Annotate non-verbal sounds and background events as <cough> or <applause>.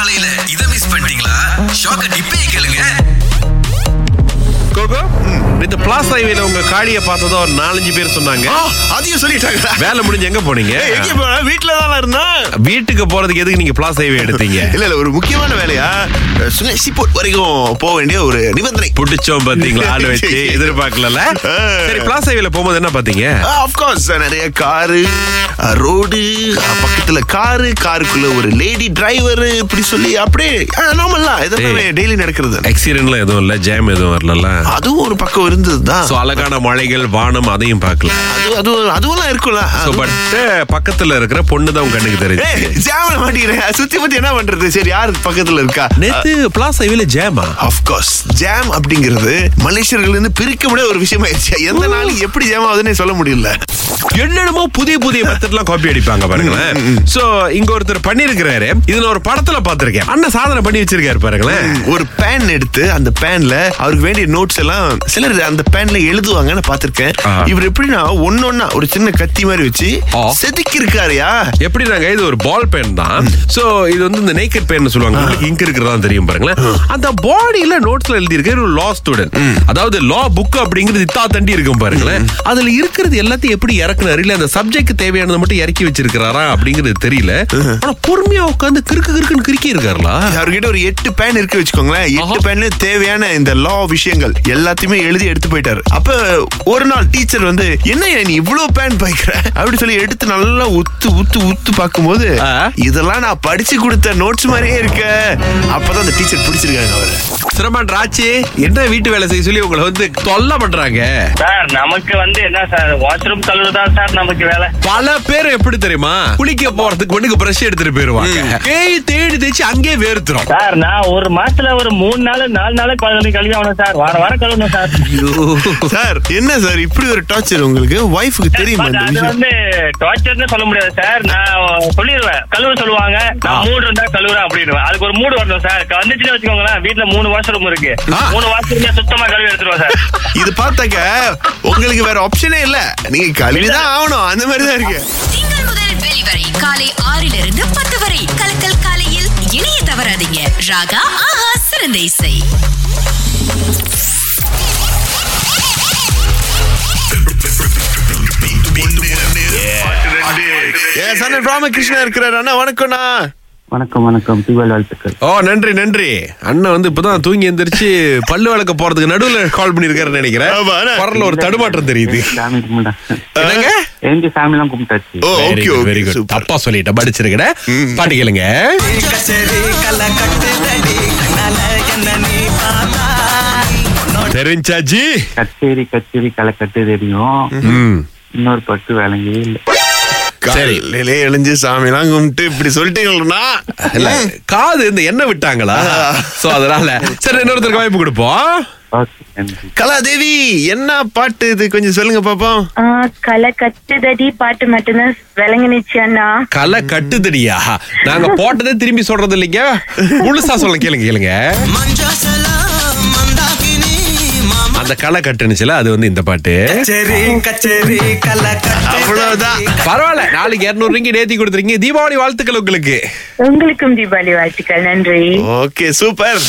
காலையில இத மிஸ் பண்ணிட்டீங்களா? ஷாக்க டிப்பே கேளுங்க. கோகோ இந்த பிளாஸ் ஹைவேல உங்க காடியை பார்த்ததோ ஒரு நாலஞ்சு பேர் சொன்னாங்க. அதையும் சொல்லிட்டாங்க. வேலை முடிஞ்சு எங்க போனீங்க? எங்க போன வீட்டுல தானே இருந்தேன். வீட்டுக்கு போறதுக்கு எதுக்கு நீங்க பிளாஸ் ஹைவே எடுத்தீங்க? <laughs> இல்ல இல்ல ஒரு முக்கியமான வேலையா? சுனேசி போர்ட் வரைக்கும் போக வேண்டிய ஒரு நிபந்தனை. புடிச்சோம் பாத்தீங்களா ஆள் வச்சு? <laughs> எதிர்பார்க்கல சரி பிளாஸ் ஹைவேல போகும்போது என்ன பாத்தீங்க ஆஃப்கோர்ஸ் நிறைய காரு ரோடு பக்கத்துல காரு காருக்குள்ள ஒரு லேடி டிரைவர் இப்படி சொல்லி அப்படியே நார்மல்லா இதெல்லாம் டெய்லி நடக்கிறது? ஆக்சிடென்ட்ல எதுவும் இல்ல ஜாம் எதுவும் வரல அதுவும் ஒரு பக்கம் இருந்ததுதான். அழகான மலைகள் வானம் அதையும் பார்க்கல அது அது அதுவெல்லாம் இருக்கும்ல. பட் பக்கத்துல இருக்கிற பொண்ணு தான் கண்ணுக்கு ஜாம்ல மாட்டிக்கிறேன் சுத்தி பத்தி என்ன பண்றது? சரி யாரு பக்கத்துல இருக்கா? நேத்து பிளாஸ் ஹைவேல ஜாமா ஜாம் அப்படிங்கிறது மலேசியர்கள் இருந்து பிரிக்க முடியாத ஒரு விஷயம் ஆயிடுச்சு. எந்த நாளைக்கு எப்படி ஜாம் ஆகுதுன்னே சொல்ல முடியல. என்னென்னமோ புதிய புதிய மெத்தட்லாம் காப்பி அடிப்பாங்க பாருங்களேன். சோ இங்க ஒருத்தர் பண்ணிருக்கிறாரு. இதுல ஒரு படத்துல பாத்திருக்கேன் அண்ணன் சாதனை பண்ணி வச்சிருக்காரு பாருங்களேன். ஒரு பேன் எடுத்து அந்த பேன்ல அவருக்கு வேண்டிய நோட்ஸ் எல்லாம் சிலர் அந்த பேன்ல எழுதுவாங்கன்னு பாத்திருக்கேன். இவர் எப்படின்னா ஒன்னொன்னா ஒரு சின்ன கத்தி மாதிரி வச்சு. செதுக்கி இருக்காருயா எப்படி நாங்க இது ஒரு பால் பென் தான். சோ இது வந்து இந்த நேக்கட் பென் சொல்லுவாங்க. இங்க் இருக்கிறதா தெரியும் பாருங்களேன். அந்த பாடியில நோட்ஸ்ல எழுதி இருக்க ஒரு லா ஸ்டூடெண்ட் அதாவது லா புக் அப்படிங்கிறது இத்தா தண்டி இருக்கும் பாருங்களேன். அதுல இருக்கிறது எல்லாத்தையும் எப்படி இறக்குனாரு? இல்ல அந்த சப்ஜெக்ட் தேவையானதை மட்டும் இறக்கி வச்சிருக்கிறாரா அப்படிங்கிறது தெரியல. ஆனா பொறுமையா உட்காந்து கிறுக்கு கிறுக்குன்னு கிறுக்கி இருக்காருலா அவர்கிட்ட ஒரு எட்டு பேன் இருக்கு வச்சுக்கோங்களேன். எட்டு. பேன்ல தேவையான இந்த லா விஷயங்கள் எல்லாத்தையுமே எழுதி எடுத்து போயிட்டாரு. அப்ப ஒரு நாள் டீச்சர் வந்து என்ன நீ இவ்வளவு பேன் பாய்க்கிற? அப்படி சொல்லி எடுத்து நல்லா உத்து உத்து உத்து பார்க்கும்போது. இதெல்லாம் நான் படிச்சு கொடுத்த நோட்ஸ் மாதிரியே இருக்க. அப்பதான் அந்த டீச்சர் பிடிச்சிருக்காங்க அவரை. சிரமன் ராச்சி என்ன வீட்டு வேலை செய்ய சொல்லி உங்களை வந்து தொல்லை பண்றாங்க? சார் நமக்கு வந்து என்ன சார் வாஷ்ரூம் கழுவு தான் சார் நமக்கு வேலை. பல பேர் எப்படி தெரியுமா? குளிக்க போறதுக்கு ஒண்ணுக்கு பிரஷ் எடுத்துட்டு போயிருவாங்க. ஏய் தேடி தேய்ச்சி அங்கேயே வேர்த்துரும். சார் நான் ஒரு மாசத்துல ஒரு மூணு நாள் நாலு நாள் கழுவி கழுவி ஆகணும் சார். வார வாரம் கழுவணும் சார். சார் என்ன சார் இப்படி ஒரு டார்ச்சர் உங்களுக்கு? ஒய்ஃபுக்கு தெரியுமா அது வந்து டார்ச்சர்னு சொல்ல முடியாது சார். நான் சொல்லிடுவேன். கழுவ சொல்லுவாங்க. நான் மூடு இருந்தா கழுவுறேன் அப்படிடுவேன் அதுக்கு ஒரு மூடு வரணும் சார். வந்துச்சுன்னு வச்சுக்கோங்களேன். வீட்டுல மூணு வாஷ்ரூம் இருக்கு. ஆ. மூணு வாஷ்ரூம் சுத்தமா கழுவி எடுத்துருவேன் சார். இது பார்த்தாக்க உங்களுக்கு வேற ஆப்ஷனே இல்ல. நீங்க கழுவிதான் ஆகணும். அந்த மாதிரி தான் இருக்கு. திங்கள் முதல் வெளிவரை காலை ஆறிலிருந்து பத்து வரை. கலக்கல் காலையில் இணைய தவறாதீங்க. ராகா ஆஹா சிறந்த இசை. ராமகிருஷ்ணா இருக்கிறார். அண்ணா வணக்கம்ண்ணா. வணக்கம் வணக்கம். தீபாவளி வாழ்த்துக்கள். ஓ நன்றி நன்றி. அண்ணன் வந்து இப்பதான் தூங்கி எந்திரிச்சு பல்லு வளர்க்க போறதுக்கு நடுவுல கால் பண்ணிருக்காருன்னு நினைக்கிறேன். குரல்ல ஒரு தடுமாற்றம் தெரியுது. எங்க ஃபேமிலி எல்லாம் கும்பிட்டாச்சு. ஓகே வெரி குட் தப்பா சொல்லிட்டேன் படிச்சிருக்கட பாட்டு கேளுங்க. தெரிஞ்சாஜி கச்சேரி கச்சேரி களை கட்டு தெரியும் இன்னொரு பட்டு விளங்கவே இல்லை. காலையிலே எழுஞ்சு சாமிலாம் கும்பிட்டு இப்படி சொல்லிட்டீங்களா? இல்ல காது இந்த எண்ணெய் விட்டாங்களா? சோ அதனால. சரி இன்னொருத்தருக்கு வாய்ப்பு கொடுப்போம். கலாதேவி என்ன பாட்டு இது? கொஞ்சம் சொல்லுங்க பாப்போம் களை கட்டுதடி பாட்டு மட்டும்தான் விளங்குனுச்சு அண்ணா. களை கட்டுதடியா? நாங்க போட்டதே திரும்பி சொல்றது இல்லைங்க முழுசா சொல்ல கேளுங்க கேளுங்க. அந்த களை கட்டுனுச்சுல அது வந்து இந்த பாட்டு. அவ்வளவுதான். பரவாயில்ல நாளைக்கு இருநூறு ரிங்கி நேத்தி கொடுத்துருக்கீங்க. தீபாவளி வாழ்த்துக்கள் உங்களுக்கு. உங்களுக்கும் தீபாவளி வாழ்த்துக்கள். நன்றி. Okay super.